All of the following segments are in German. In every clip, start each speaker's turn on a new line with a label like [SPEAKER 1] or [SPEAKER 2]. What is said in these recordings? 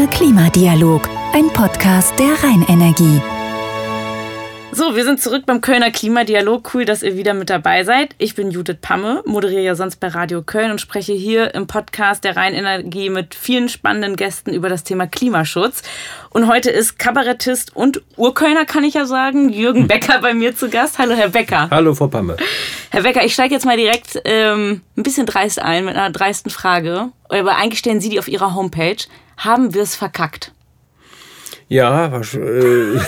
[SPEAKER 1] Kölner Klimadialog, ein Podcast der Rheinenergie.
[SPEAKER 2] So, wir sind zurück beim Kölner Klimadialog. Cool, dass ihr wieder mit dabei seid. Ich bin Judith Pamme, moderiere ja sonst bei Radio Köln und spreche hier im Podcast der Rheinenergie mit vielen spannenden Gästen über das Thema Klimaschutz. Und heute ist Kabarettist und Urkölner, kann ich ja sagen, Jürgen Becker bei mir zu Gast. Hallo, Herr Becker.
[SPEAKER 3] Hallo, Frau Pamme.
[SPEAKER 2] Herr Becker, ich steige jetzt mal direkt ähm, ein bisschen dreist ein mit einer dreisten Frage. Aber eigentlich stellen Sie die auf Ihrer Homepage. Haben wir es verkackt?
[SPEAKER 3] Ja, äh,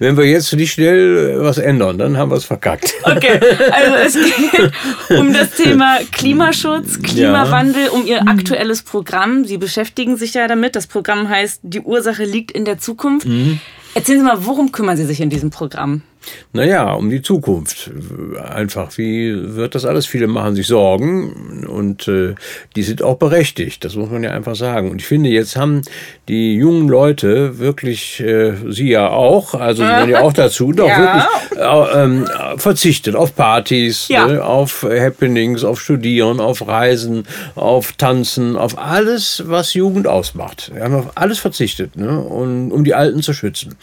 [SPEAKER 3] wenn wir jetzt nicht schnell was ändern, dann haben wir es verkackt.
[SPEAKER 2] Okay, also es geht um das Thema Klimaschutz, Klimawandel, ja. um Ihr aktuelles Programm. Sie beschäftigen sich ja damit. Das Programm heißt, die Ursache liegt in der Zukunft. Mhm. Erzählen Sie mal, worum kümmern Sie sich in diesem Programm?
[SPEAKER 3] Naja, um die Zukunft. Einfach, wie wird das alles? Viele machen sich Sorgen und äh, die sind auch berechtigt, das muss man ja einfach sagen. Und ich finde, jetzt haben die jungen Leute wirklich, äh, sie ja auch, also sie gehören ja auch dazu, doch ja. wirklich äh, ähm, verzichtet auf Partys, ja. ne, auf Happenings, auf Studieren, auf Reisen, auf Tanzen, auf alles, was Jugend ausmacht. Wir haben auf alles verzichtet, ne, und, um die Alten zu schützen.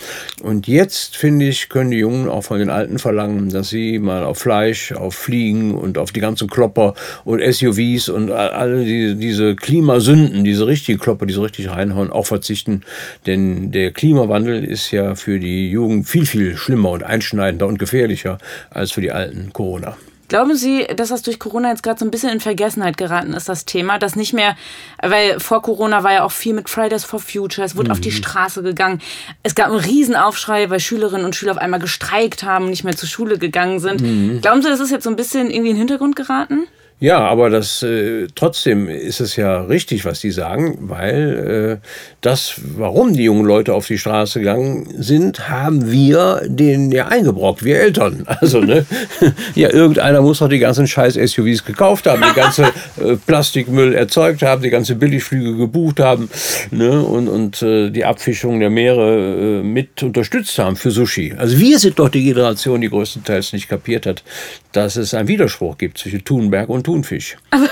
[SPEAKER 3] Und jetzt, finde ich, können die Jungen auch von den Alten verlangen, dass sie mal auf Fleisch, auf Fliegen und auf die ganzen Klopper und SUVs und alle die, diese Klimasünden, diese richtigen Klopper, die so richtig reinhauen, auch verzichten. Denn der Klimawandel ist ja für die Jugend viel, viel schlimmer und einschneidender und gefährlicher als für die alten Corona.
[SPEAKER 2] Glauben Sie, dass das durch Corona jetzt gerade so ein bisschen in Vergessenheit geraten ist, das Thema? Das nicht mehr, weil vor Corona war ja auch viel mit Fridays for Future, es wurde mhm. auf die mhm. Straße gegangen. Es gab einen Riesenaufschrei, weil Schülerinnen und Schüler auf einmal gestreikt haben, nicht mehr zur Schule gegangen sind. Mhm. Glauben Sie, das ist jetzt so ein bisschen irgendwie in den Hintergrund geraten?
[SPEAKER 3] Ja, aber das äh, trotzdem ist es ja richtig, was die sagen, weil äh, das, warum die jungen Leute auf die Straße gegangen sind, haben wir denen ja eingebrockt, wir Eltern. Also ne, ja, irgendeiner muss doch die ganzen scheiß SUVs gekauft haben, die ganze äh, Plastikmüll erzeugt haben, die ganze Billigflüge gebucht haben ne, und, und äh, die Abfischung der Meere äh, mit unterstützt haben für Sushi. Also wir sind doch die Generation, die größtenteils nicht kapiert hat, dass es einen Widerspruch gibt zwischen Thunberg und Thunfisch.
[SPEAKER 2] Also,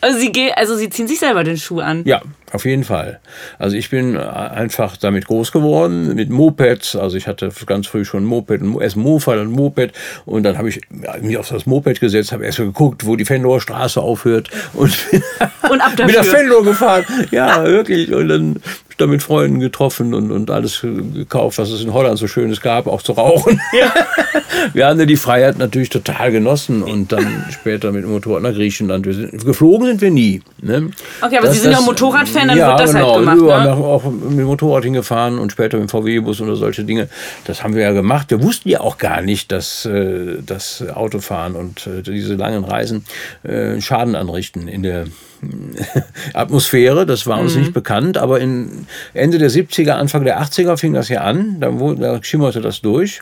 [SPEAKER 2] also, Sie, also Sie ziehen sich selber den Schuh an?
[SPEAKER 3] Ja, auf jeden Fall. Also ich bin einfach damit groß geworden, mit Mopeds. Also ich hatte ganz früh schon ein Moped, erst ein Mofa, dann ein Moped. Und dann habe ich mich auf das Moped gesetzt, habe erst mal geguckt, wo die Fenloher Straße aufhört. Und,
[SPEAKER 2] und ab dafür.
[SPEAKER 3] mit der Fenloher gefahren. Ja, wirklich. Und dann da mit Freunden getroffen und, und alles gekauft, was es in Holland so Schönes gab, auch zu rauchen. Ja. Wir haben ja die Freiheit natürlich total genossen und dann später mit dem Motorrad nach Griechenland. Wir sind, geflogen sind wir nie. Ne?
[SPEAKER 2] Okay, aber das, Sie sind ja Motorradfan, dann ja, wird das genau. halt
[SPEAKER 3] gemacht. Ja, ne? auch mit dem Motorrad hingefahren und später mit dem VW-Bus oder solche Dinge. Das haben wir ja gemacht. Wir wussten ja auch gar nicht, dass äh, das Autofahren und äh, diese langen Reisen äh, Schaden anrichten in der Atmosphäre, das war uns mhm. nicht bekannt, aber in Ende der 70er, Anfang der 80er fing das ja an, da, da schimmerte das durch.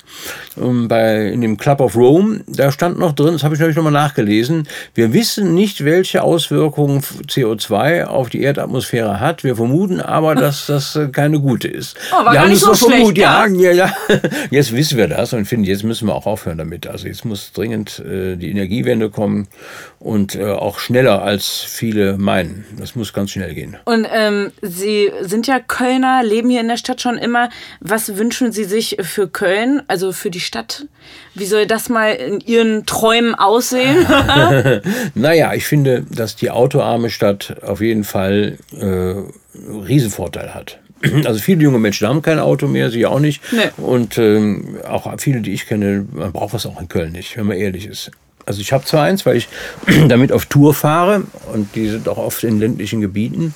[SPEAKER 3] Und ähm, bei, in dem Club of Rome, da stand noch drin, das habe ich natürlich nochmal nachgelesen, wir wissen nicht, welche Auswirkungen CO2 auf die Erdatmosphäre hat, wir vermuten aber, dass das äh, keine gute ist.
[SPEAKER 2] Oh, war
[SPEAKER 3] wir
[SPEAKER 2] gar nicht so schlecht,
[SPEAKER 3] ja, ja, ja. Jetzt wissen wir das und finden, jetzt müssen wir auch aufhören damit. Also jetzt muss dringend äh, die Energiewende kommen und äh, auch schneller als viele meinen. Das muss ganz schnell gehen.
[SPEAKER 2] Und ähm, Sie sind ja Kölner, leben hier in der Stadt schon immer. Was wünschen Sie sich für Köln, also für die Stadt? Wie soll das mal in Ihren Träumen aussehen?
[SPEAKER 3] naja, ich finde, dass die autoarme Stadt auf jeden Fall äh, Riesenvorteil hat. Also viele junge Menschen haben kein Auto mehr, sie auch nicht. Nee. Und ähm, auch viele, die ich kenne, man braucht was auch in Köln nicht, wenn man ehrlich ist. Also ich habe zwar eins, weil ich damit auf Tour fahre und die sind auch oft in ländlichen Gebieten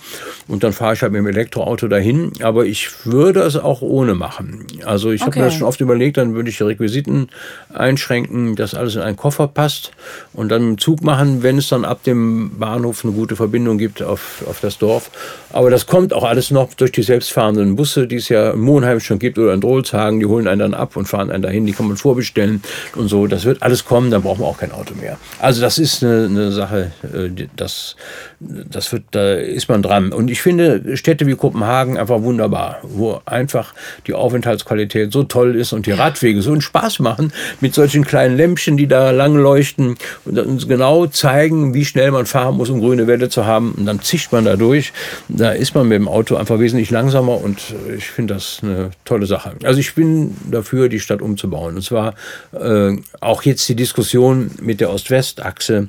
[SPEAKER 3] und dann fahre ich halt mit dem Elektroauto dahin, aber ich würde es auch ohne machen. Also ich okay. habe mir das schon oft überlegt, dann würde ich die Requisiten einschränken, dass alles in einen Koffer passt und dann im Zug machen, wenn es dann ab dem Bahnhof eine gute Verbindung gibt auf, auf das Dorf. Aber das kommt auch alles noch durch die selbstfahrenden Busse, die es ja in Monheim schon gibt oder in Drolshagen, die holen einen dann ab und fahren einen dahin, die kann man vorbestellen und so. Das wird alles kommen, dann braucht man auch kein Auto mehr. Also das ist eine, eine Sache, äh, das, das wird, da ist man dran. Und ich finde Städte wie Kopenhagen einfach wunderbar, wo einfach die Aufenthaltsqualität so toll ist und die Radwege so einen Spaß machen mit solchen kleinen Lämpchen, die da lang leuchten und uns genau zeigen, wie schnell man fahren muss, um grüne Welle zu haben. Und dann zischt man da durch. Da ist man mit dem Auto einfach wesentlich langsamer und ich finde das eine tolle Sache. Also ich bin dafür, die Stadt umzubauen. Und zwar äh, auch jetzt die Diskussion mit der Ost-West-Achse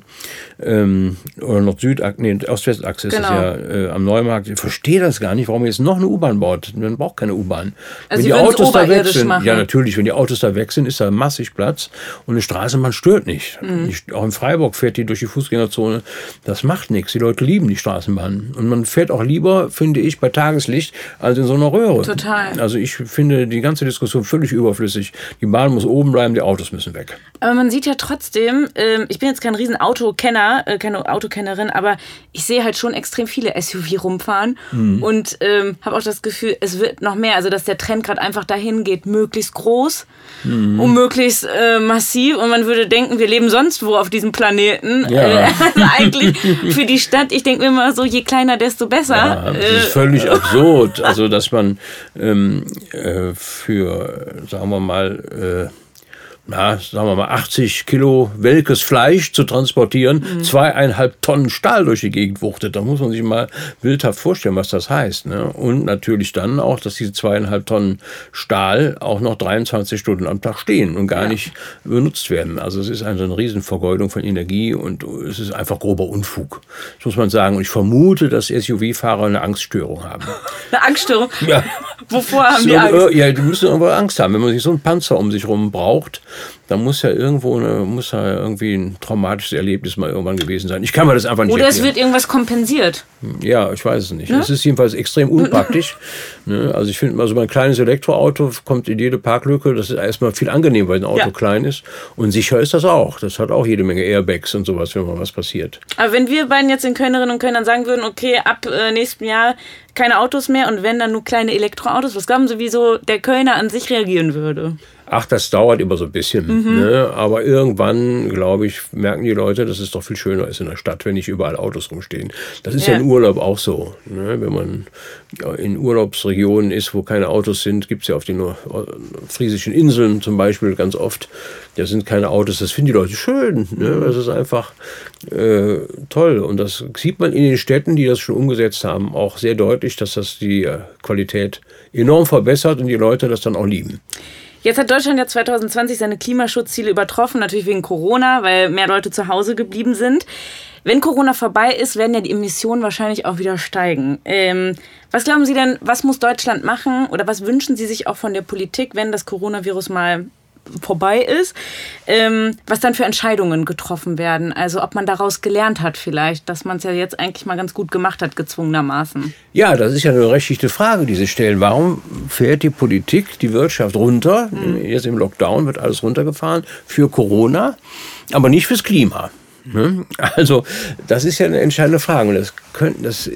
[SPEAKER 3] ähm, oder Nord-Süd-Achse, nee, Ost-West-Achse genau. ist es ja äh, am Neumarkt. Ich verstehe das gar nicht, warum man jetzt noch eine U-Bahn baut. Man braucht keine U-Bahn.
[SPEAKER 2] Also wenn die Autos da weg
[SPEAKER 3] sind,
[SPEAKER 2] machen.
[SPEAKER 3] ja natürlich, wenn die Autos da weg sind, ist da massig Platz und eine Straßenbahn stört nicht. Mhm. Ich, auch in Freiburg fährt die durch die Fußgängerzone. Das macht nichts. Die Leute lieben die Straßenbahn. Und man fährt auch lieber, finde ich, bei Tageslicht als in so einer Röhre.
[SPEAKER 2] Total.
[SPEAKER 3] Also ich finde die ganze Diskussion völlig überflüssig. Die Bahn muss oben bleiben, die Autos müssen weg.
[SPEAKER 2] Aber man sieht ja trotzdem, äh, ich bin jetzt kein riesen Autokenner, äh, keine Autokennerin, aber ich sehe halt schon extrem viele SUV rumfahren mhm. und ähm, habe auch das Gefühl, es wird noch mehr, also dass der Trend gerade einfach dahin geht, möglichst groß mhm. und möglichst äh, massiv und man würde denken, wir leben sonst wo auf diesem Planeten.
[SPEAKER 3] Ja.
[SPEAKER 2] Äh, also eigentlich für die Stadt, ich denke mir immer so, je kleiner, desto besser.
[SPEAKER 3] Ja, das ist völlig absurd, also dass man ähm, äh, für, sagen wir mal, äh, na, sagen wir mal, 80 Kilo welkes Fleisch zu transportieren, mhm. zweieinhalb Tonnen Stahl durch die Gegend wuchtet. Da muss man sich mal bildhaft vorstellen, was das heißt. Ne? Und natürlich dann auch, dass diese zweieinhalb Tonnen Stahl auch noch 23 Stunden am Tag stehen und gar ja. nicht benutzt werden. Also es ist also eine Riesenvergeudung von Energie und es ist einfach grober Unfug. Das muss man sagen. Und ich vermute, dass SUV-Fahrer eine Angststörung haben.
[SPEAKER 2] Eine Angststörung?
[SPEAKER 3] Ja.
[SPEAKER 2] Wovor haben so, die Angst?
[SPEAKER 3] Ja, die müssen irgendwo Angst haben. Wenn man sich so einen Panzer um sich herum braucht, da muss ja irgendwo eine, muss ja irgendwie ein traumatisches Erlebnis mal irgendwann gewesen sein. Ich kann mir das einfach nicht
[SPEAKER 2] Oder erklären. es wird irgendwas kompensiert.
[SPEAKER 3] Ja, ich weiß es nicht. Ne? Es ist jedenfalls extrem unpraktisch. ne? Also ich finde mal so mein kleines Elektroauto kommt in jede Parklücke. Das ist erstmal viel angenehmer, weil ein Auto ja. klein ist. Und sicher ist das auch. Das hat auch jede Menge Airbags und sowas, wenn mal was passiert.
[SPEAKER 2] Aber wenn wir beiden jetzt den Kölnerinnen und Kölnern sagen würden, okay, ab äh, nächstem Jahr keine Autos mehr und wenn dann nur kleine Elektroautos, was glauben Sie, wieso der Kölner an sich reagieren würde?
[SPEAKER 3] Ach, das dauert immer so ein bisschen. Mhm. Ne? Aber irgendwann, glaube ich, merken die Leute, dass es doch viel schöner ist in der Stadt, wenn nicht überall Autos rumstehen. Das ist ja, ja im Urlaub auch so. Ne? Wenn man in Urlaubsregionen ist, wo keine Autos sind, gibt es ja auf den friesischen Inseln zum Beispiel ganz oft, da sind keine Autos. Das finden die Leute schön. Ne? Das ist einfach äh, toll. Und das sieht man in den Städten, die das schon umgesetzt haben, auch sehr deutlich, dass das die äh, Qualität enorm verbessert und die Leute das dann auch lieben.
[SPEAKER 2] Jetzt hat Deutschland ja 2020 seine Klimaschutzziele übertroffen, natürlich wegen Corona, weil mehr Leute zu Hause geblieben sind. Wenn Corona vorbei ist, werden ja die Emissionen wahrscheinlich auch wieder steigen. Ähm, was glauben Sie denn, was muss Deutschland machen oder was wünschen Sie sich auch von der Politik, wenn das Coronavirus mal vorbei ist, ähm, was dann für Entscheidungen getroffen werden. Also ob man daraus gelernt hat vielleicht, dass man es ja jetzt eigentlich mal ganz gut gemacht hat, gezwungenermaßen.
[SPEAKER 3] Ja, das ist ja eine berechtigte Frage, die Sie stellen. Warum fährt die Politik die Wirtschaft runter? Mhm. Jetzt im Lockdown wird alles runtergefahren für Corona, aber nicht fürs Klima. Ne? Also, das ist ja eine entscheidende Frage. Und das könnte, das,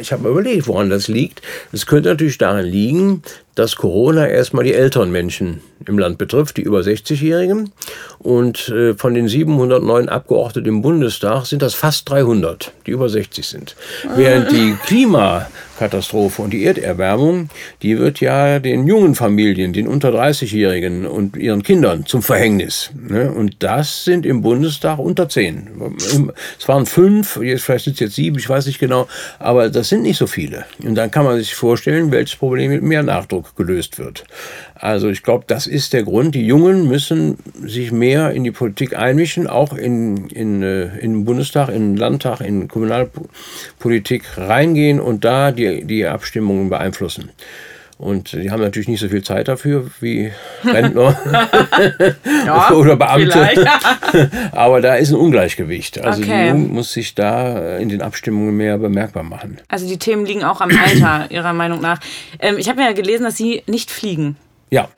[SPEAKER 3] ich habe mir überlegt, woran das liegt. Es könnte natürlich daran liegen, dass Corona erstmal die älteren Menschen im Land betrifft, die über 60-Jährigen. Und äh, von den 709 Abgeordneten im Bundestag sind das fast 300, die über 60 sind. Während die Klimakatastrophe und die Erderwärmung, die wird ja den jungen Familien, den unter 30-Jährigen und ihren Kindern zum Verhängnis. Ne? Und das sind im Bundestag unter 10. Es waren fünf, vielleicht sind es jetzt sieben, ich weiß nicht genau, aber das sind nicht so viele. Und dann kann man sich vorstellen, welches Problem mit mehr Nachdruck gelöst wird. Also ich glaube, das ist der Grund. Die Jungen müssen sich mehr in die Politik einmischen, auch in, in, äh, in den Bundestag, in den Landtag, in Kommunalpolitik reingehen und da die, die Abstimmungen beeinflussen. Und die haben natürlich nicht so viel Zeit dafür wie Rentner
[SPEAKER 2] ja,
[SPEAKER 3] oder Beamte. Aber da ist ein Ungleichgewicht. Also okay. die Jugend muss sich da in den Abstimmungen mehr bemerkbar machen.
[SPEAKER 2] Also die Themen liegen auch am Alter, Ihrer Meinung nach. Ähm, ich habe ja gelesen, dass Sie nicht fliegen.
[SPEAKER 3] Ja.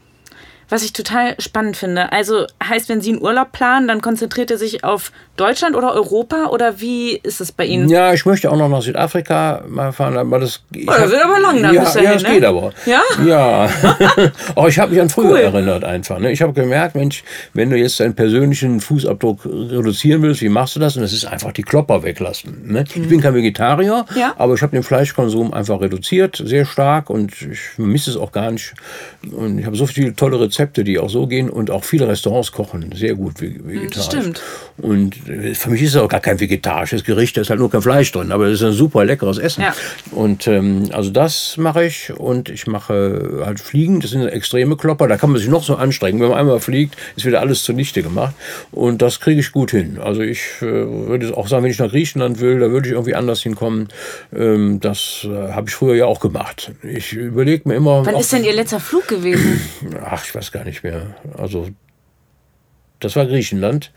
[SPEAKER 2] Was ich total spannend finde. Also heißt, wenn Sie einen Urlaub planen, dann konzentriert er sich auf Deutschland oder Europa oder wie ist es bei Ihnen?
[SPEAKER 3] Ja, ich möchte auch noch nach Südafrika mal fahren, aber das.
[SPEAKER 2] Oh, das wird aber lang dann
[SPEAKER 3] ja,
[SPEAKER 2] bis
[SPEAKER 3] ja,
[SPEAKER 2] dahin,
[SPEAKER 3] das
[SPEAKER 2] ne?
[SPEAKER 3] geht aber.
[SPEAKER 2] Ja?
[SPEAKER 3] Ja. oh, ich habe mich an früher
[SPEAKER 2] Cool.
[SPEAKER 3] erinnert einfach. Ne? Ich habe gemerkt, Mensch, wenn du jetzt deinen persönlichen Fußabdruck reduzieren willst, wie machst du das? Und das ist einfach die Klopper weglassen. Ne? Ich bin kein Vegetarier,
[SPEAKER 2] Mhm. Ja.
[SPEAKER 3] aber ich habe den Fleischkonsum einfach reduziert, sehr stark und ich vermisse es auch gar nicht. Und ich habe so viele tolle Rezepte, die auch so gehen und auch viele Restaurants kochen sehr gut ve- vegetarisch.
[SPEAKER 2] stimmt.
[SPEAKER 3] Und äh, für mich ist es auch gar kein vegetarisches Gericht, da ist halt nur kein Fleisch drin, aber es ist ein super leckeres Essen.
[SPEAKER 2] Ja.
[SPEAKER 3] Und ähm, also das mache ich und ich mache halt Fliegen, das sind extreme Klopper, da kann man sich noch so anstrengen. Wenn man einmal fliegt, ist wieder alles zunichte gemacht und das kriege ich gut hin. Also ich äh, würde auch sagen, wenn ich nach Griechenland will, da würde ich irgendwie anders hinkommen. Ähm, das äh, habe ich früher ja auch gemacht. Ich überlege mir immer...
[SPEAKER 2] Wann ist denn Ihr letzter Flug gewesen?
[SPEAKER 3] Ach, ich weiß gar nicht mehr. Also, das war Griechenland.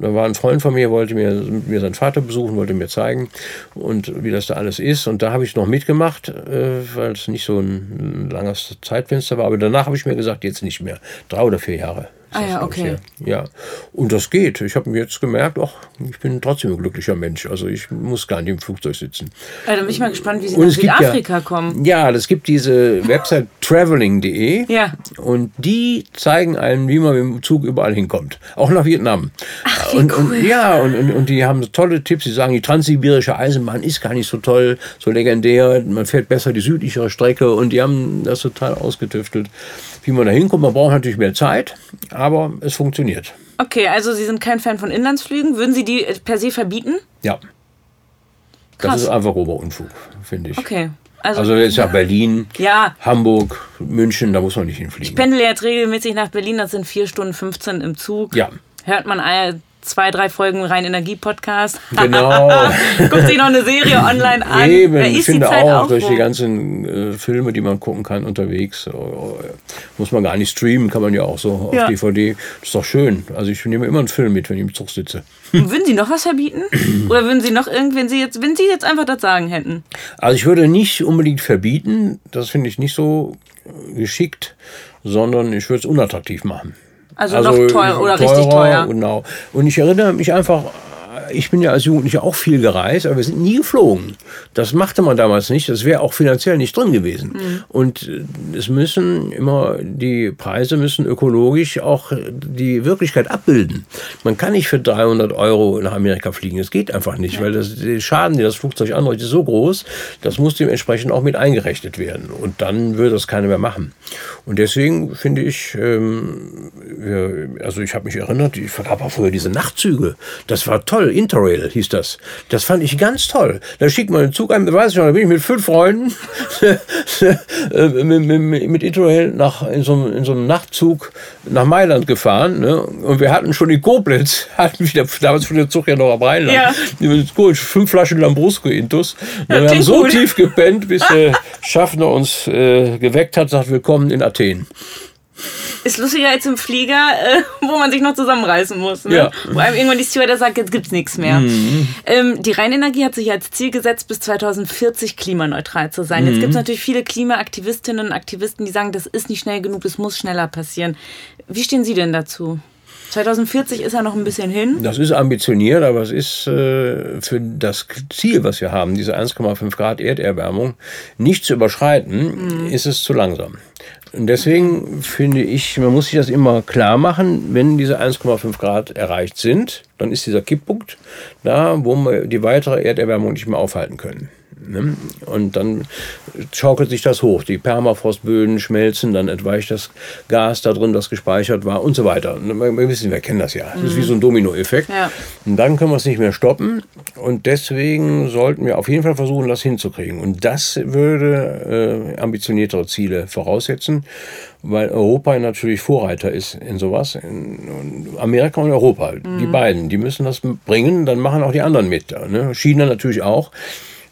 [SPEAKER 3] Da war ein Freund von mir, wollte mir, mir seinen Vater besuchen, wollte mir zeigen und wie das da alles ist. Und da habe ich noch mitgemacht, äh, weil es nicht so ein langes Zeitfenster war. Aber danach habe ich mir gesagt, jetzt nicht mehr. Drei oder vier Jahre.
[SPEAKER 2] Ah ja, okay.
[SPEAKER 3] Ja. Und das geht. Ich habe mir jetzt gemerkt, ach, ich bin trotzdem ein glücklicher Mensch. Also ich muss gar nicht im Flugzeug sitzen.
[SPEAKER 2] Ja, dann bin ich mal gespannt, wie Sie
[SPEAKER 3] Und
[SPEAKER 2] nach Südafrika
[SPEAKER 3] ja,
[SPEAKER 2] kommen.
[SPEAKER 3] Ja, es gibt diese Website traveling.de.
[SPEAKER 2] Ja.
[SPEAKER 3] Und die zeigen einem, wie man mit dem Zug überall hinkommt. Auch nach Vietnam.
[SPEAKER 2] Ach, wie
[SPEAKER 3] und,
[SPEAKER 2] cool.
[SPEAKER 3] und, ja, und, und, und die haben tolle Tipps. Sie sagen, die transsibirische Eisenbahn ist gar nicht so toll, so legendär. Man fährt besser die südlichere Strecke. Und die haben das total ausgetüftelt, wie man da hinkommt. Man braucht natürlich mehr Zeit, aber es funktioniert.
[SPEAKER 2] Okay, also Sie sind kein Fan von Inlandsflügen. Würden Sie die äh, per se verbieten?
[SPEAKER 3] Ja.
[SPEAKER 2] Krass.
[SPEAKER 3] Das ist einfach Oberunfug, finde ich.
[SPEAKER 2] Okay. Also,
[SPEAKER 3] Also jetzt ja Berlin,
[SPEAKER 2] Ja.
[SPEAKER 3] Hamburg, München, da muss man nicht hinfliegen.
[SPEAKER 2] ich pendel jetzt regelmäßig nach Berlin. Das sind 4 Stunden 15 im Zug.
[SPEAKER 3] Ja.
[SPEAKER 2] Hört man zwei, drei Folgen rein Energie-Podcast.
[SPEAKER 3] Genau.
[SPEAKER 2] Guckt sich noch eine Serie online an.
[SPEAKER 3] Eben,
[SPEAKER 2] Da
[SPEAKER 3] ich
[SPEAKER 2] ist die
[SPEAKER 3] finde
[SPEAKER 2] Zeit
[SPEAKER 3] auch, durch
[SPEAKER 2] rum.
[SPEAKER 3] die ganzen äh, Filme, die man gucken kann unterwegs, äh, muss man gar nicht streamen, kann man ja auch so auf
[SPEAKER 2] Ja.
[SPEAKER 3] DVD. Das ist doch schön. Also ich nehme immer einen Film mit, wenn ich im Zug sitze.
[SPEAKER 2] Und Würden Sie noch was verbieten? Oder würden Sie noch irgendwen Sie jetzt, wenn Sie jetzt einfach das sagen hätten?
[SPEAKER 3] Also ich würde nicht unbedingt verbieten, das finde ich nicht so geschickt, sondern ich würde es unattraktiv machen.
[SPEAKER 2] Also noch teuer oder richtig teuer.
[SPEAKER 3] Genau. Und ich erinnere mich einfach, ich bin ja als Jugendlicher auch viel gereist, aber wir sind nie geflogen. Das machte man damals nicht. Das wäre auch finanziell nicht drin gewesen.
[SPEAKER 2] Mhm.
[SPEAKER 3] Und äh, es müssen immer, die Preise müssen ökologisch auch die Wirklichkeit abbilden. Man kann nicht für 300 Euro nach Amerika fliegen. Das geht einfach nicht, weil das, der Schaden, den das Flugzeug anrichtet, ist so groß, das muss dementsprechend auch mit eingerechnet werden. Und dann würde das keiner mehr machen. Und deswegen finde ich, ähm, wir, also ich habe mich erinnert, ich gab auch früher diese Nachtzüge. Das war toll. Interrail hieß das. Das fand ich ganz toll. Da schickt man einen Zug ein, da weiß ich noch, da bin ich mit fünf Freunden äh, mit, mit, mit Interrail nach, in, so, einem- in so einem Nachtzug nach Mailand gefahren. Ne? Und wir hatten schon in Koblenz, hatten wir, damals fuhr der Zug ja noch am Rheinland,
[SPEAKER 2] Ja.
[SPEAKER 3] fünf Flaschen Lambrusco intus. Und wir haben so
[SPEAKER 2] gut.
[SPEAKER 3] tief gepennt, bis der Schaffner uns äh, geweckt hat, sagt, willkommen in Athen.
[SPEAKER 2] Ist lustiger als im Flieger, äh, wo man sich noch zusammenreißen muss. Ne?
[SPEAKER 3] Ja.
[SPEAKER 2] Wo einem irgendwann die Stewardess sagt, jetzt gibt's nichts mehr.
[SPEAKER 3] Mhm.
[SPEAKER 2] Ähm, die Rheinenergie hat sich als Ziel gesetzt, bis 2040 klimaneutral zu sein.
[SPEAKER 3] Mhm.
[SPEAKER 2] Jetzt gibt es natürlich viele Klimaaktivistinnen und Aktivisten, die sagen, das ist nicht schnell genug, das muss schneller passieren. Wie stehen Sie denn dazu? 2040 ist ja noch ein bisschen hin.
[SPEAKER 3] Das ist ambitioniert, aber es ist äh, für das Ziel, was wir haben, diese 1,5 Grad Erderwärmung, nicht zu überschreiten, ist es zu langsam. Und deswegen finde ich, man muss sich das immer klar machen, wenn diese 1,5 Grad erreicht sind, dann ist dieser Kipppunkt da, wo wir die weitere Erderwärmung nicht mehr aufhalten können. Ne? Und dann schaukelt sich das hoch. Die Permafrostböden schmelzen, dann entweicht das Gas da drin, das gespeichert war und so weiter. Und Wir wissen, wir kennen das ja. Das ist wie so ein Dominoeffekt.
[SPEAKER 2] Ja.
[SPEAKER 3] Und dann können wir es nicht mehr stoppen. Und deswegen sollten wir auf jeden Fall versuchen, das hinzukriegen. Und das würde äh, ambitioniertere Ziele voraussetzen, weil Europa natürlich Vorreiter ist in sowas. In, Amerika und Europa, die beiden, die müssen das bringen, dann machen auch die anderen mit. Ne? China natürlich auch.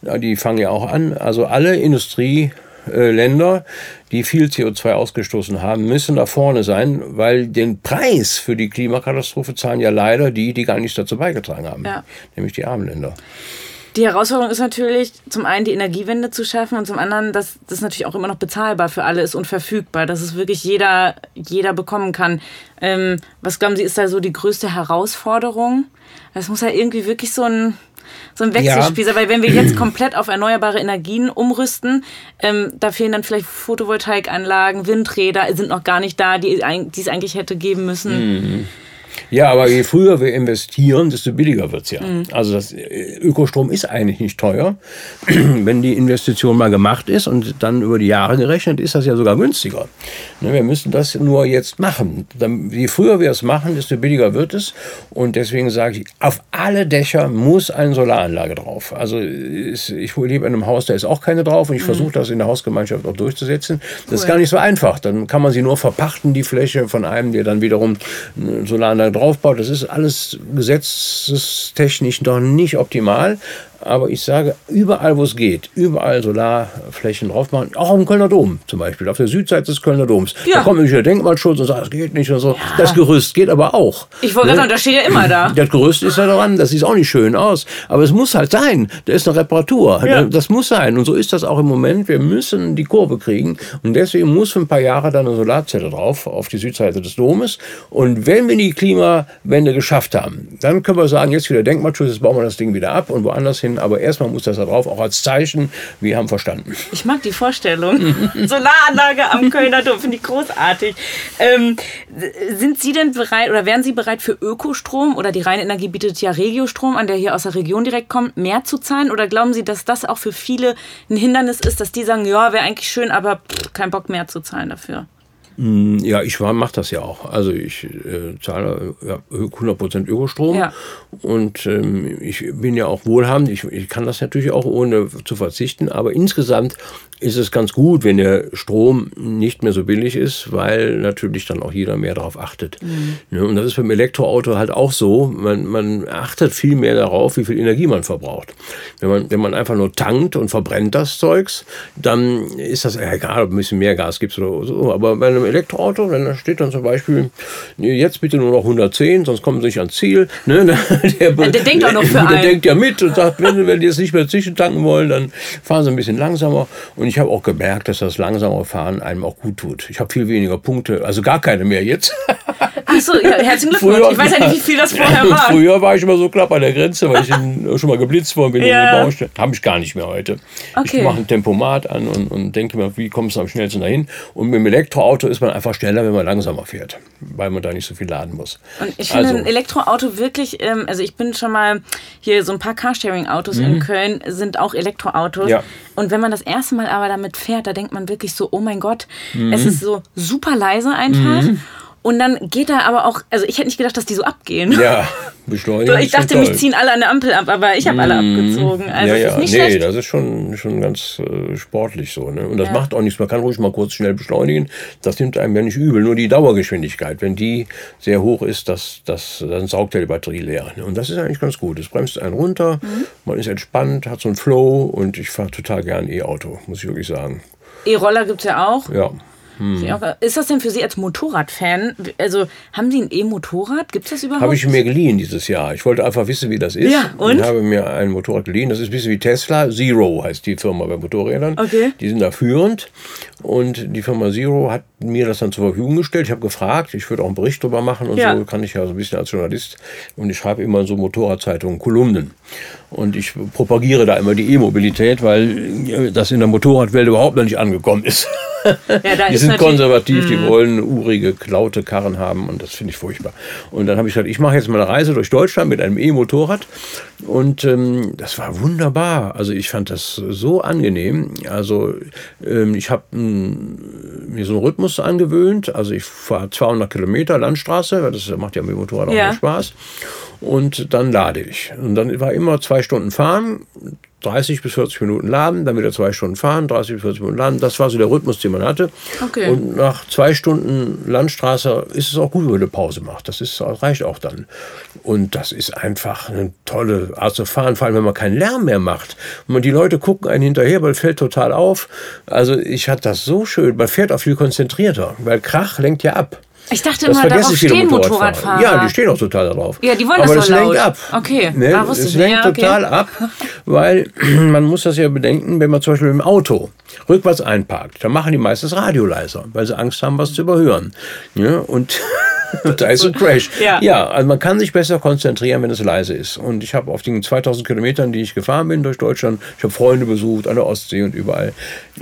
[SPEAKER 3] Die fangen ja auch an. Also alle Industrieländer, die viel CO2 ausgestoßen haben, müssen da vorne sein, weil den Preis für die Klimakatastrophe zahlen ja leider die, die gar nichts dazu beigetragen haben,
[SPEAKER 2] Ja.
[SPEAKER 3] nämlich die armen Länder.
[SPEAKER 2] Die Herausforderung ist natürlich, zum einen die Energiewende zu schaffen und zum anderen, dass das natürlich auch immer noch bezahlbar für alle ist und verfügbar, dass es wirklich jeder, jeder bekommen kann. Ähm, was glauben Sie, ist da so die größte Herausforderung? Das muss ja irgendwie wirklich so ein, so ein Wechselspiel ja. weil wenn wir jetzt komplett auf erneuerbare Energien umrüsten, ähm, da fehlen dann vielleicht Photovoltaikanlagen, Windräder sind noch gar nicht da, die, die es eigentlich hätte geben müssen.
[SPEAKER 3] Mhm. Ja, aber je früher wir investieren, desto billiger wird es ja. Mhm. Also das äh, Ökostrom ist eigentlich nicht teuer. Wenn die Investition mal gemacht ist und dann über die Jahre gerechnet, ist das ja sogar günstiger. Ne, wir müssen das nur jetzt machen. Je früher wir es machen, desto billiger wird es. Und deswegen sage ich, auf alle Dächer muss eine Solaranlage drauf. Also ich lebe in einem Haus, da ist auch keine drauf und ich mhm. versuche das in der Hausgemeinschaft auch durchzusetzen. Das cool. ist gar nicht so einfach. Dann kann man sie nur verpachten, die Fläche von einem, der dann wiederum eine Solaranlage draufbaut. Das ist alles gesetzestechnisch noch nicht optimal. Aber ich sage, überall, wo es geht, überall Solarflächen drauf machen. Auch dem Kölner Dom zum Beispiel, auf der Südseite des Kölner Doms. Ja. Da kommt nämlich der Denkmalschutz und sagt, das geht nicht und so. Ja. Das Gerüst geht aber auch.
[SPEAKER 2] Ich wollte ne? sagen, das steht ja immer da.
[SPEAKER 3] Das Gerüst ist ja dran, das sieht auch nicht schön aus. Aber es muss halt sein. Da ist eine Reparatur. Ja. Das muss sein. Und so ist das auch im Moment. Wir müssen die Kurve kriegen. Und deswegen muss für ein paar Jahre dann eine Solarzelle drauf, auf die Südseite des Domes. Und wenn wir die Klimawende geschafft haben, dann können wir sagen, jetzt wieder Denkmalschutz, jetzt bauen wir das Ding wieder ab und woanders hin aber erstmal muss das da drauf, auch als Zeichen, wir haben verstanden.
[SPEAKER 2] Ich mag die Vorstellung. Solaranlage am Kölner Dom, finde ich großartig. Ähm, sind Sie denn bereit oder wären Sie bereit für Ökostrom oder die reine Energie bietet ja Regiostrom an, der hier aus der Region direkt kommt, mehr zu zahlen? Oder glauben Sie, dass das auch für viele ein Hindernis ist, dass die sagen, ja, wäre eigentlich schön, aber pff, kein Bock mehr zu zahlen dafür?
[SPEAKER 3] Hm, ja, ich mache das ja auch. Also ich äh, zahle ja, 100% Ökostrom ja. und ähm, ich bin ja auch wohlhabend. Ich, ich kann das natürlich auch ohne zu verzichten, aber insgesamt ist es ganz gut, wenn der Strom nicht mehr so billig ist, weil natürlich dann auch jeder mehr darauf achtet. Mhm. Und das ist beim Elektroauto halt auch so. Man, man achtet viel mehr darauf, wie viel Energie man verbraucht. Wenn man, wenn man einfach nur tankt und verbrennt das Zeugs, dann ist das egal, ob ein bisschen mehr Gas gibt oder so. Aber bei einem Elektroauto, wenn da steht dann zum Beispiel, jetzt bitte nur noch 110, sonst kommen Sie nicht ans Ziel. Ne?
[SPEAKER 2] Der, der, der denkt auch noch für
[SPEAKER 3] der
[SPEAKER 2] einen.
[SPEAKER 3] Der denkt ja mit und sagt, wenn, wenn die jetzt nicht mehr zwischentanken wollen, dann fahren Sie ein bisschen langsamer. Und und ich habe auch gemerkt, dass das langsame Fahren einem auch gut tut. Ich habe viel weniger Punkte, also gar keine mehr jetzt.
[SPEAKER 2] Achso, ja, herzlichen Glückwunsch. Früher, ich weiß ja nicht, wie viel das vorher war.
[SPEAKER 3] Früher war ich immer so knapp an der Grenze, weil ich schon mal geblitzt worden bin ja. in der Baustelle. Habe ich gar nicht mehr heute. Okay. Ich mache ein Tempomat an und, und denke mir, wie kommst du am schnellsten dahin? Und mit dem Elektroauto ist man einfach schneller, wenn man langsamer fährt, weil man da nicht so viel laden muss.
[SPEAKER 2] Und ich finde also, ein Elektroauto wirklich, ähm, also ich bin schon mal hier so ein paar Carsharing-Autos in mhm. Köln sind auch Elektroautos. Ja. Und wenn man das erste Mal aber damit fährt, da denkt man wirklich so, oh mein Gott, mhm. es ist so super leise einfach. Und dann geht da aber auch, also ich hätte nicht gedacht, dass die so abgehen.
[SPEAKER 3] Ja, beschleunigen.
[SPEAKER 2] ich dachte, mich ziehen alle an der Ampel ab, aber ich habe alle mhm. abgezogen. Also
[SPEAKER 3] ja, ja.
[SPEAKER 2] ist nicht
[SPEAKER 3] nee,
[SPEAKER 2] schlecht.
[SPEAKER 3] das ist schon, schon ganz äh, sportlich so. Ne? Und das ja. macht auch nichts. Man kann ruhig mal kurz schnell beschleunigen. Das nimmt einem ja nicht übel. Nur die Dauergeschwindigkeit, wenn die sehr hoch ist, das, das, dann saugt ja die Batterie leer. Ne? Und das ist eigentlich ganz gut. Es bremst einen runter, mhm. man ist entspannt, hat so einen Flow und ich fahre total gern E-Auto, muss ich wirklich sagen.
[SPEAKER 2] E-Roller gibt es ja auch.
[SPEAKER 3] Ja.
[SPEAKER 2] Hm. Ist das denn für Sie als Motorradfan? Also haben Sie ein E-Motorrad? Gibt es das überhaupt?
[SPEAKER 3] Habe ich mir geliehen dieses Jahr. Ich wollte einfach wissen, wie das ist.
[SPEAKER 2] Ja, und?
[SPEAKER 3] Ich habe mir ein Motorrad geliehen. Das ist ein bisschen wie Tesla. Zero heißt die Firma bei Motorrädern.
[SPEAKER 2] Okay.
[SPEAKER 3] Die sind da führend. Und die Firma Zero hat mir das dann zur Verfügung gestellt. Ich habe gefragt, ich würde auch einen Bericht darüber machen und ja. so kann ich ja so ein bisschen als Journalist. Und ich schreibe immer in so Motorradzeitungen Kolumnen. Und ich propagiere da immer die E-Mobilität, weil das in der Motorradwelt überhaupt noch nicht angekommen ist. Ja, die sind konservativ, die mhm. wollen urige, klaute Karren haben und das finde ich furchtbar. Und dann habe ich gesagt, ich mache jetzt mal eine Reise durch Deutschland mit einem E-Motorrad und ähm, das war wunderbar. Also ich fand das so angenehm. Also ähm, ich habe mir so einen Rhythmus angewöhnt. Also ich fahre 200 Kilometer Landstraße, weil das macht ja mit dem Motorrad auch ja. Spaß. Und dann lade ich. Und dann war immer zwei Stunden fahren, 30 bis 40 Minuten laden, dann wieder zwei Stunden fahren, 30 bis 40 Minuten laden. Das war so der Rhythmus, den man hatte.
[SPEAKER 2] Okay.
[SPEAKER 3] Und nach zwei Stunden Landstraße ist es auch gut, wenn man eine Pause macht. Das ist, reicht auch dann. Und das ist einfach eine tolle Art zu fahren, vor allem wenn man keinen Lärm mehr macht. Und die Leute gucken einen hinterher, weil fällt total auf. Also ich hatte das so schön. Man fährt auch viel konzentrierter, weil Krach lenkt ja ab.
[SPEAKER 2] Ich dachte
[SPEAKER 3] Das
[SPEAKER 2] immer, darauf stehen
[SPEAKER 3] Motorradfahrer. Ja, die stehen auch total darauf.
[SPEAKER 2] Ja, die wollen
[SPEAKER 3] Aber
[SPEAKER 2] das
[SPEAKER 3] das lenkt
[SPEAKER 2] laut.
[SPEAKER 3] ab.
[SPEAKER 2] Okay.
[SPEAKER 3] Ne?
[SPEAKER 2] Ah, wusste ich nicht.
[SPEAKER 3] lenkt
[SPEAKER 2] Ja, okay.
[SPEAKER 3] total ab, weil man muss das ja bedenken, wenn man zum Beispiel im Auto rückwärts einparkt, dann machen die meistens Radio leiser, weil sie Angst haben, was zu überhören. Ja, und da ist ein Crash.
[SPEAKER 2] Ja.
[SPEAKER 3] ja, also man kann sich besser konzentrieren, wenn es leise ist. Und ich habe auf den 2000 Kilometern, die ich gefahren bin durch Deutschland, ich habe Freunde besucht an der Ostsee und überall,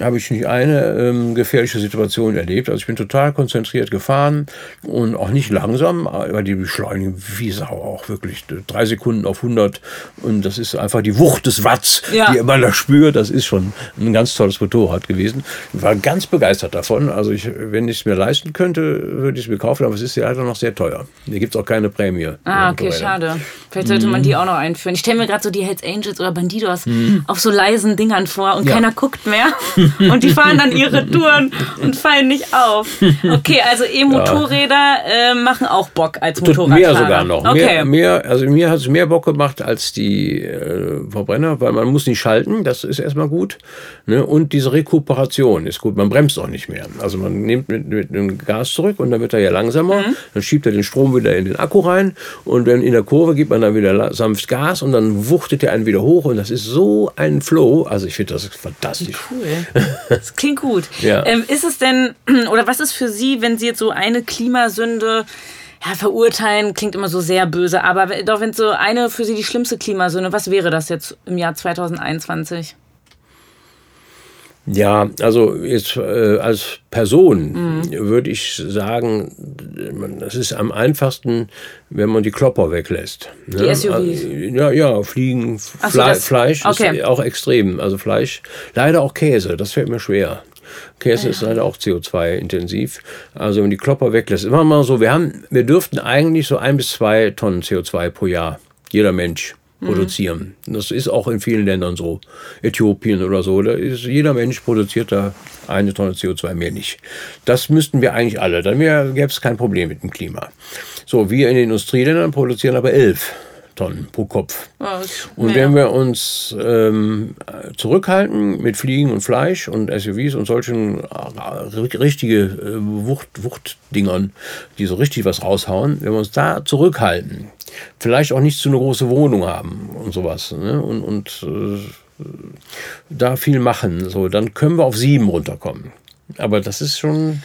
[SPEAKER 3] habe ich nicht eine ähm, gefährliche Situation erlebt. Also ich bin total konzentriert gefahren und auch nicht langsam, weil die beschleunigen wie Sau auch wirklich drei Sekunden auf 100 und das ist einfach die Wucht des Watts,
[SPEAKER 2] Ja.
[SPEAKER 3] die man da spürt. Das ist schon ein ganz tolles Motorrad gewesen. Ich war ganz begeistert davon. Also ich, wenn ich es mir leisten könnte, würde ich es mir kaufen, aber es ist ja leider noch sehr teuer. Hier gibt es auch keine Prämie.
[SPEAKER 2] Ah, okay,
[SPEAKER 3] Motorräder.
[SPEAKER 2] schade. Vielleicht sollte
[SPEAKER 3] Mhm.
[SPEAKER 2] man die auch noch einführen. Ich stelle mir gerade so die Hells Angels oder Bandidos auf so leisen Dingern vor und
[SPEAKER 3] Ja.
[SPEAKER 2] keiner guckt mehr. und die fahren dann ihre Touren und fallen nicht auf. Okay, also E-Motorräder äh, machen auch Bock als Motorradfahrer.
[SPEAKER 3] Mehr sogar noch.
[SPEAKER 2] Okay.
[SPEAKER 3] Mehr, mehr, also mir hat es mehr Bock gemacht als die äh, Verbrenner, weil man muss nicht schalten, das ist erstmal gut. Ne? Und diese Rekuperation ist gut. Man bremst auch nicht mehr. Also man nimmt mit, mit dem Gas zurück und dann wird er ja langsamer.
[SPEAKER 2] Mhm.
[SPEAKER 3] Dann schiebt er den Strom wieder in den Akku rein und dann in der Kurve gibt man dann wieder sanft Gas und dann wuchtet er einen wieder hoch und das ist so ein Flow. Also ich finde das fantastisch.
[SPEAKER 2] Cool. Das klingt gut.
[SPEAKER 3] Ja.
[SPEAKER 2] Ähm, ist es denn, oder was ist für Sie, wenn Sie jetzt so eine Klimasünde ja, verurteilen, klingt immer so sehr böse, aber doch wenn so eine für Sie die schlimmste Klimasünde, was wäre das jetzt im Jahr 2021?
[SPEAKER 3] Ja, also jetzt äh, als Person würde ich sagen, das ist am einfachsten, wenn man die Klopper weglässt. ne?
[SPEAKER 2] Die SUVs?
[SPEAKER 3] Also, Ja, ja, Fliegen,
[SPEAKER 2] Ach so,
[SPEAKER 3] Fle
[SPEAKER 2] das-
[SPEAKER 3] Fleisch
[SPEAKER 2] okay.
[SPEAKER 3] ist auch extrem. Also Fleisch, leider auch Käse, das fällt mir schwer. Käse ist leider auch CO2-intensiv. Also wenn man die Klopper weglässt, immer mal so, wir haben, wir dürften eigentlich so ein bis zwei Tonnen CO2 pro Jahr, jeder Mensch produzieren. Das ist auch in vielen Ländern so. Äthiopien oder so, da ist jeder Mensch produziert da eine Tonne CO2 mehr nicht. Das müssten wir eigentlich alle, dann gäbe es kein Problem mit dem Klima. So, wir in den Industrieländern produzieren aber elf Tonnen pro Kopf.
[SPEAKER 2] Ist
[SPEAKER 3] Und wenn wir uns ähm, zurückhalten mit Fliegen und Fleisch und SUVs und solchen äh, richtige äh, Wucht, Wuchtdingern, die so richtig was raushauen, wenn wir uns da zurückhalten, vielleicht auch nicht so eine große Wohnung haben und sowas ne? und, und äh, da viel machen, so, dann können wir auf sieben runterkommen. Aber das ist schon,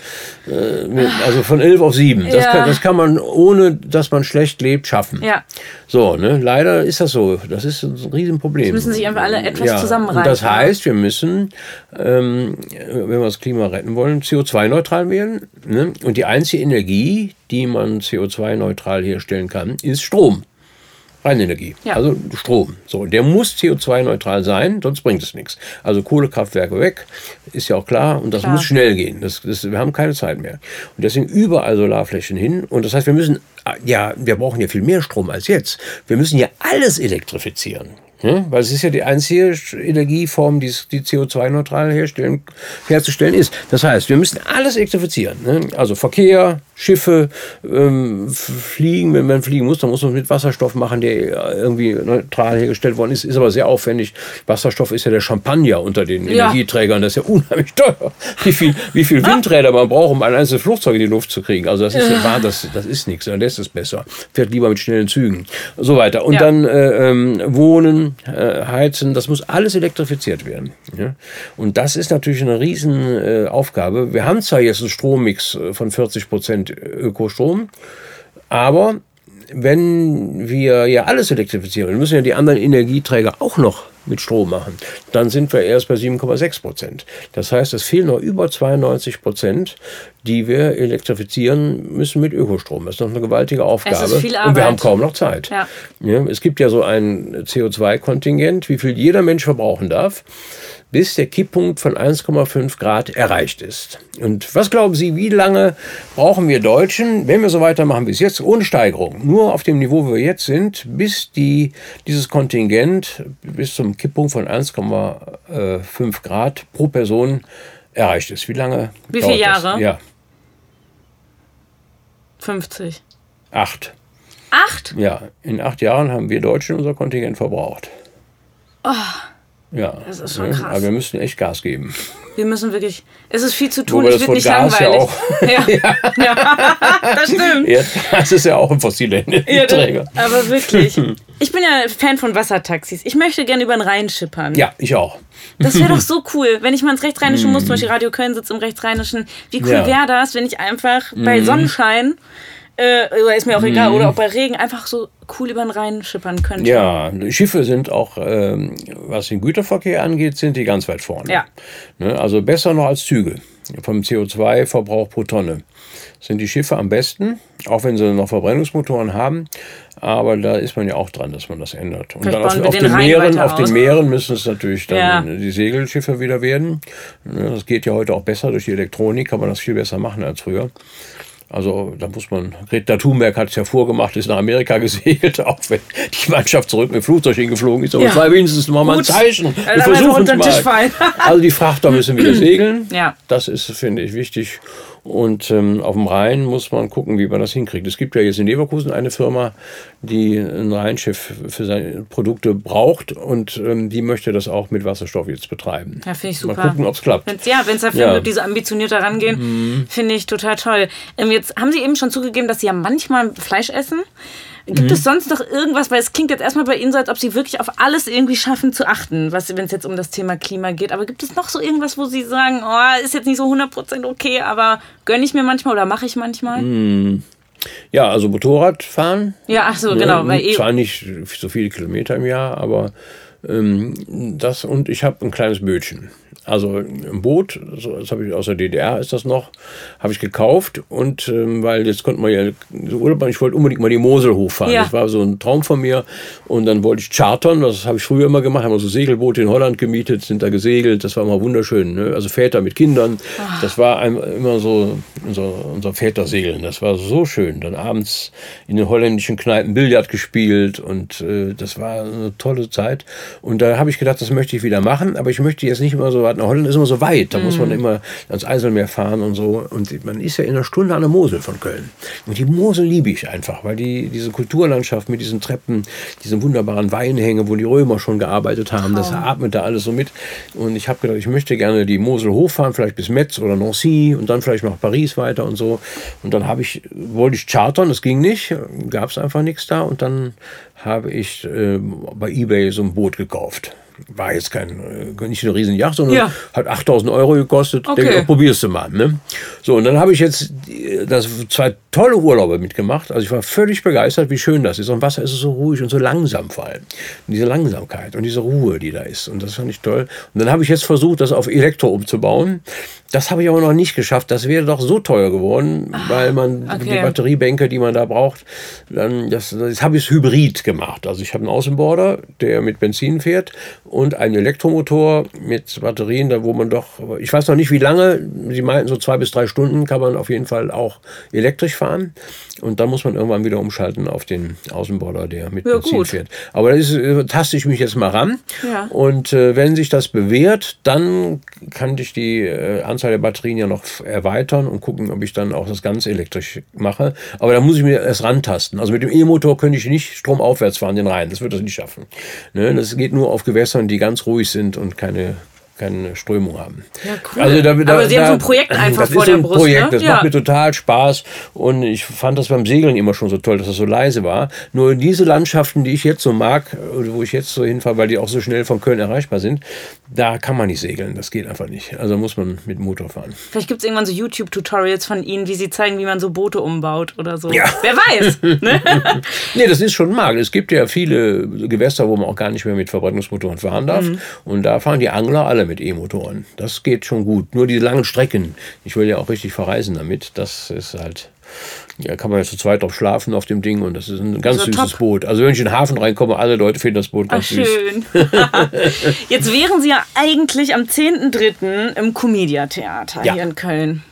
[SPEAKER 3] äh, mit- also von elf auf sieben. Das,
[SPEAKER 2] Ja.
[SPEAKER 3] kann, das kann man, ohne dass man schlecht lebt, schaffen.
[SPEAKER 2] Ja.
[SPEAKER 3] So, ne? Leider ist das so. Das ist ein Riesenproblem.
[SPEAKER 2] Es müssen sich einfach alle etwas zusammenreißen.
[SPEAKER 3] Und das heißt, wir müssen, ähm, wenn wir das Klima retten wollen, CO2-neutral werden. Ne? Und die einzige Energie, die man CO2-neutral herstellen kann, ist Strom. Reinenergie,
[SPEAKER 2] Ja.
[SPEAKER 3] also Strom. So, der muss CO2-neutral sein, sonst bringt es nichts. Also Kohlekraftwerke weg, ist ja auch klar, und das
[SPEAKER 2] Klar.
[SPEAKER 3] muss schnell gehen. Das, das, wir haben keine Zeit mehr. Und deswegen überall Solarflächen hin. Und das heißt, wir müssen, ja, wir brauchen ja viel mehr Strom als jetzt. Wir müssen ja alles elektrifizieren. Ne? Weil es ist ja die einzige Energieform, die, es- die CO2-neutral herstellen, herzustellen ist. Das heißt, wir müssen alles elektrifizieren. Ne? Also Verkehr, Schiffe, ähm, Fliegen, wenn man fliegen muss, dann muss man mit Wasserstoff machen, der irgendwie neutral hergestellt worden ist, ist aber sehr aufwendig. Wasserstoff ist ja der Champagner unter den
[SPEAKER 2] Ja.
[SPEAKER 3] Energieträgern, das ist ja unheimlich teuer. Wie viel, wie viel Windräder man braucht, um ein einzelnes Flugzeug in die Luft zu kriegen. Also das ist, ja. wahr, das, das ist nichts, dann lässt es besser. Fährt lieber mit schnellen Zügen. So weiter. Und
[SPEAKER 2] Ja.
[SPEAKER 3] dann äh, ähm, Wohnen, äh, Heizen, das muss alles elektrifiziert werden. Ja? Und das ist natürlich eine riesen äh, Aufgabe. Wir haben zwar jetzt einen Strommix äh, von 40 Prozent Ökostrom, aber wenn wir ja alles elektrifizieren, müssen ja die anderen Energieträger auch noch mit Strom machen, dann sind wir erst bei 7,6 Prozent. Das heißt, es fehlen noch über 92 Prozent, die wir elektrifizieren müssen mit Ökostrom. Das ist noch eine gewaltige Aufgabe. Und wir haben kaum noch Zeit.
[SPEAKER 2] Ja.
[SPEAKER 3] Ja, es gibt ja so ein CO2-Kontingent, wie viel jeder Mensch verbrauchen darf, bis der Kipppunkt von 1,5 Grad erreicht ist. Und was glauben Sie, wie lange brauchen wir Deutschen, wenn wir so weitermachen wie es jetzt, ohne Steigerung, nur auf dem Niveau, wo wir jetzt sind, bis die, dieses Kontingent bis zum Kipppunkt von 1,5 Grad pro Person erreicht ist? Wie lange?
[SPEAKER 2] Wie viele
[SPEAKER 3] das?
[SPEAKER 2] Jahre?
[SPEAKER 3] Ja,
[SPEAKER 2] 50.
[SPEAKER 3] acht.
[SPEAKER 2] Acht?
[SPEAKER 3] Ja, in acht Jahren haben wir Deutschen unser Kontingent verbraucht. Ja.
[SPEAKER 2] Das ist schon
[SPEAKER 3] ne?
[SPEAKER 2] krass.
[SPEAKER 3] Aber wir müssen echt Gas geben.
[SPEAKER 2] Wir müssen wirklich. Es ist viel zu tun,
[SPEAKER 3] Wobei
[SPEAKER 2] ich wird nicht
[SPEAKER 3] Gas ja
[SPEAKER 2] langweilig.
[SPEAKER 3] auch-
[SPEAKER 2] Ja, ja. das stimmt.
[SPEAKER 3] Ja, das ist ja auch ein fossiler
[SPEAKER 2] Ja,
[SPEAKER 3] Energieträger.
[SPEAKER 2] das, aber wirklich. Ich bin ja Fan von Wassertaxis. Ich möchte gerne über den Rhein schippern.
[SPEAKER 3] Ja, ich auch.
[SPEAKER 2] Das wäre doch so cool, wenn ich mal ins Rechtsrheinische muss, zum Beispiel Radio Köln sitzt im Rechtsrheinischen. Wie cool
[SPEAKER 3] Ja.
[SPEAKER 2] wäre das, wenn ich einfach bei Sonnenschein, äh, oder ist mir auch egal, oder auch bei Regen, einfach so cool über den Rhein schippern könnte.
[SPEAKER 3] Ja, Schiffe sind auch, ähm, was den Güterverkehr angeht, sind die ganz weit vorne.
[SPEAKER 2] Ja.
[SPEAKER 3] Ne, also besser noch als Züge. Vom CO2-Verbrauch pro Tonne sind die Schiffe am besten, auch wenn sie noch Verbrennungsmotoren haben. Aber da ist man ja auch dran, dass man das ändert. Und
[SPEAKER 2] Vielleicht
[SPEAKER 3] dann auf, auf
[SPEAKER 2] den
[SPEAKER 3] den Meeren, auf den Meeren müssen es natürlich dann
[SPEAKER 2] Ja.
[SPEAKER 3] die Segelschiffe wieder werden. Ne, Das geht ja heute auch besser durch die Elektronik, kann man das viel besser machen als früher. Also da muss man, Greta Thunberg hat es ja vorgemacht, ist nach Amerika gesegelt, auch wenn die Mannschaft zurück mit dem Flugzeug hingeflogen ist. Aber
[SPEAKER 2] Ja.
[SPEAKER 3] es war wenigstens mal ein. Zeichen. Wir
[SPEAKER 2] einfach
[SPEAKER 3] versuchen es mal. Also die Frachter müssen wieder segeln.
[SPEAKER 2] Ja.
[SPEAKER 3] Das ist, finde ich, wichtig. Und ähm, auf dem Rhein muss man gucken, wie man das hinkriegt. Es gibt ja jetzt in Leverkusen eine Firma, die ein Rheinschiff für seine Produkte braucht und ähm, die möchte das auch mit Wasserstoff jetzt betreiben.
[SPEAKER 2] Ja, finde ich
[SPEAKER 3] Mal
[SPEAKER 2] super.
[SPEAKER 3] gucken, ob es klappt.
[SPEAKER 2] Wenn's, ja, wenn es dafür
[SPEAKER 3] Ja. Mhm.
[SPEAKER 2] diese ambitioniert rangehen, finde ich total toll. Ähm, jetzt haben Sie eben schon zugegeben, dass Sie ja manchmal Fleisch essen. Gibt
[SPEAKER 3] Mhm.
[SPEAKER 2] es sonst noch irgendwas, weil es klingt jetzt erstmal bei Ihnen so, als ob Sie wirklich auf alles irgendwie schaffen zu achten, wenn es jetzt um das Thema Klima geht. Aber gibt es noch so irgendwas, wo Sie sagen, oh, ist jetzt nicht so 100% okay, aber gönne ich mir manchmal oder mache ich manchmal?
[SPEAKER 3] Mhm. Ja, also Motorradfahren.
[SPEAKER 2] Ja, ach so,
[SPEAKER 3] Ne,
[SPEAKER 2] genau. Weil eh,
[SPEAKER 3] Zwar nicht so viele Kilometer im Jahr, aber ähm, das und ich habe ein kleines Bötchen. Also ein Boot, das habe ich aus der DDR ist das noch, habe ich gekauft und ähm, weil jetzt konnte man ja so Urlaub machen, ich wollte unbedingt mal die Mosel hochfahren.
[SPEAKER 2] Ja.
[SPEAKER 3] Das war so ein Traum von mir und dann wollte ich chartern, das habe ich früher immer gemacht, haben wir so Segelboote in Holland gemietet, sind da gesegelt, das war immer wunderschön. Ne? Also Väter mit Kindern,
[SPEAKER 2] Ah.
[SPEAKER 3] das war immer so unser, unser Vätersegeln, das war so schön. Dann abends in den holländischen Kneipen Billard gespielt und äh, das war eine tolle Zeit. Und da habe ich gedacht, das möchte ich wieder machen, aber ich möchte jetzt nicht immer so weit. Nach Holland ist immer so weit, da muss
[SPEAKER 2] Mhm.
[SPEAKER 3] man immer ans Eiselmeer fahren und so. Und man ist ja in einer Stunde an der Mosel von Köln. Und die Mosel liebe ich einfach, weil die diese Kulturlandschaft mit diesen Treppen, diesen wunderbaren Weinhänge, wo die Römer schon gearbeitet haben, das atmet da alles so mit. Und ich habe gedacht, ich möchte gerne die Mosel hochfahren, vielleicht bis Metz oder Nancy und dann vielleicht nach Paris weiter und so. Und dann habe ich, wollte ich chartern, das ging nicht, gab es einfach nichts da. Und dann habe ich äh, bei eBay so ein Boot gekauft. War jetzt kein, äh, nicht eine riesen Yacht, sondern
[SPEAKER 2] Ja.
[SPEAKER 3] hat 8000 Euro gekostet.
[SPEAKER 2] Okay.
[SPEAKER 3] Denke, ich, probierst du mal. Ne? So, und dann habe ich jetzt die- das zwei tolle Urlaube mitgemacht. Also ich war völlig begeistert, wie schön das ist. Und Wasser ist so ruhig und so langsam vor allem. Und diese Langsamkeit und diese Ruhe, die da ist. Und das fand ich toll. Und dann habe ich jetzt versucht, das auf Elektro umzubauen. Das habe ich aber noch nicht geschafft. Das wäre doch so teuer geworden, weil man
[SPEAKER 2] Ah, okay.
[SPEAKER 3] die Batteriebänke, die man da braucht, dann das, das habe ich hybrid gemacht. Also ich habe einen Außenborder, der mit Benzin fährt und einen Elektromotor mit Batterien, da wo man doch, ich weiß noch nicht wie lange, sie meinten so zwei bis drei Stunden kann man auf jeden Fall auch elektrisch fahren und dann muss man irgendwann wieder umschalten auf den Außenborder, der mit
[SPEAKER 2] Ja,
[SPEAKER 3] Benzin
[SPEAKER 2] gut.
[SPEAKER 3] fährt. Aber da ist, äh, taste ich mich jetzt mal ran
[SPEAKER 2] Ja.
[SPEAKER 3] und äh, wenn sich das bewährt, dann kann ich die äh, Anzahl der Batterien ja noch erweitern und gucken, ob ich dann auch das Ganze elektrisch mache. Aber da muss ich mir erst rantasten. Also mit dem E-Motor könnte ich nicht stromaufwärts fahren, den Rhein. Das wird das nicht schaffen. Ne? Das geht nur auf Gewässern, die ganz ruhig sind und keine keine Strömung haben.
[SPEAKER 2] Ja, cool.
[SPEAKER 3] Also da, da,
[SPEAKER 2] Aber Sie haben
[SPEAKER 3] da,
[SPEAKER 2] so ein Projekt einfach
[SPEAKER 3] das
[SPEAKER 2] vor der
[SPEAKER 3] ein
[SPEAKER 2] Brust,
[SPEAKER 3] Projekt,
[SPEAKER 2] ne?
[SPEAKER 3] das
[SPEAKER 2] Ja.
[SPEAKER 3] macht mir total Spaß und ich fand das beim Segeln immer schon so toll, dass das so leise war. Nur diese Landschaften, die ich jetzt so mag, wo ich jetzt so hinfahre, weil die auch so schnell von Köln erreichbar sind, da kann man nicht segeln. Das geht einfach nicht. Also muss man mit Motor fahren.
[SPEAKER 2] Vielleicht gibt es irgendwann so YouTube-Tutorials von Ihnen, wie Sie zeigen, wie man so Boote umbaut oder so.
[SPEAKER 3] Ja.
[SPEAKER 2] Wer weiß. ne?
[SPEAKER 3] Nee, das ist schon Markt. Es gibt ja viele Gewässer, wo man auch gar nicht mehr mit Verbrennungsmotoren fahren darf.
[SPEAKER 2] Mhm.
[SPEAKER 3] Und da fahren die Angler alle mit E-Motoren. Das geht schon gut. Nur diese langen Strecken. Ich will ja auch richtig verreisen damit. Das ist halt. Ja, kann man ja zu zweit drauf schlafen auf dem Ding und das ist ein ganz
[SPEAKER 2] Also
[SPEAKER 3] süßes
[SPEAKER 2] top.
[SPEAKER 3] Boot. Also wenn ich in den Hafen reinkomme, alle Leute finden das Boot
[SPEAKER 2] Ach,
[SPEAKER 3] ganz süß.
[SPEAKER 2] schön. Jetzt wären Sie ja eigentlich am 10.3. im Comedia-Theater
[SPEAKER 3] Ja.
[SPEAKER 2] hier in Köln.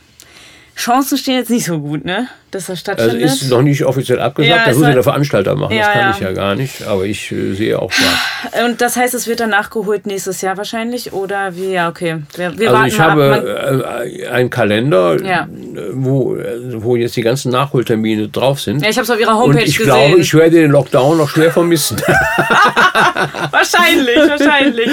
[SPEAKER 2] Chancen stehen jetzt nicht so gut, ne? Dass das
[SPEAKER 3] Also
[SPEAKER 2] stattfindet.
[SPEAKER 3] ist noch nicht offiziell abgesagt,
[SPEAKER 2] Ja,
[SPEAKER 3] das muss
[SPEAKER 2] soll-
[SPEAKER 3] der Veranstalter machen,
[SPEAKER 2] Ja,
[SPEAKER 3] das kann
[SPEAKER 2] ja.
[SPEAKER 3] ich ja gar nicht, aber ich äh, sehe auch klar.
[SPEAKER 2] Und das heißt, es wird dann nachgeholt nächstes Jahr wahrscheinlich? Oder wie? Ja, okay. Wir, wir
[SPEAKER 3] Also ich
[SPEAKER 2] mal ab.
[SPEAKER 3] Habe äh, einen Kalender,
[SPEAKER 2] Ja.
[SPEAKER 3] wo, äh, wo jetzt die ganzen Nachholtermine drauf sind.
[SPEAKER 2] ja, ich habe es auf ihrer Homepage
[SPEAKER 3] Und ich
[SPEAKER 2] gesehen.
[SPEAKER 3] glaube, ich werde den Lockdown noch schwer vermissen.
[SPEAKER 2] Wahrscheinlich, wahrscheinlich.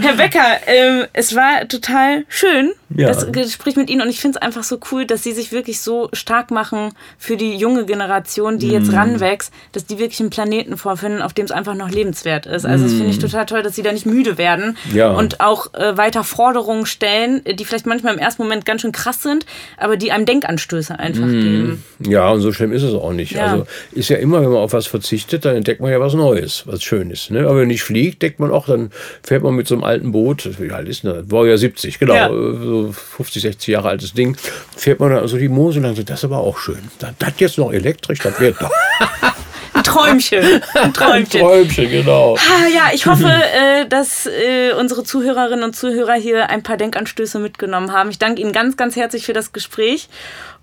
[SPEAKER 2] Herr Becker, ähm, es war total schön, das Gespräch mit Ihnen. Und ich finde es einfach so cool, dass Sie sich wirklich so stark machen für die junge Generation, die
[SPEAKER 3] Mhm.
[SPEAKER 2] jetzt ranwächst, dass die wirklich einen Planeten vorfinden, auf dem es einfach noch lebenswert ist. Also, das finde ich total toll, dass Sie da nicht müde werden
[SPEAKER 3] Mhm. Ja.
[SPEAKER 2] und auch äh, weiter Forderungen stellen, die vielleicht manchmal im ersten Moment ganz schön krass sind, aber die einem Denkanstöße einfach geben.
[SPEAKER 3] ja, und so schlimm ist es auch nicht.
[SPEAKER 2] Ja.
[SPEAKER 3] Also ist ja immer, wenn man auf was verzichtet, dann entdeckt man ja was Neues, was Schönes. Ne? Aber wenn man nicht fliegt, denkt man auch, dann fährt man mit so einem alten Boot, wie alt ist denn das? War ja 70, genau,
[SPEAKER 2] Ja.
[SPEAKER 3] so 50, 60 Jahre altes Ding, fährt man dann so die Mosel lang, das ist aber auch schön. Das, das jetzt noch elektrisch, das wird doch.
[SPEAKER 2] Ein Träumchen. Ein Träumchen.
[SPEAKER 3] Träumchen, genau.
[SPEAKER 2] Ah, ja, ich hoffe, äh, dass äh, unsere Zuhörerinnen und Zuhörer hier ein paar Denkanstöße mitgenommen haben. Ich danke Ihnen ganz, ganz herzlich für das Gespräch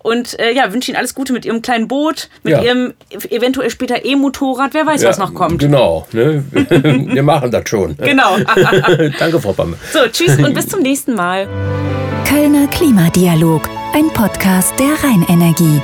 [SPEAKER 2] und äh, ja, wünsche Ihnen alles Gute mit Ihrem kleinen Boot, mit
[SPEAKER 3] Ja.
[SPEAKER 2] Ihrem eventuell später E-Motorrad. Wer weiß, was noch kommt.
[SPEAKER 3] Genau, ne? wir machen das schon.
[SPEAKER 2] Genau.
[SPEAKER 3] Danke, Frau Pamme.
[SPEAKER 2] So, tschüss und bis zum nächsten Mal.
[SPEAKER 1] Kölner Klimadialog, ein Podcast der Rheinenergie.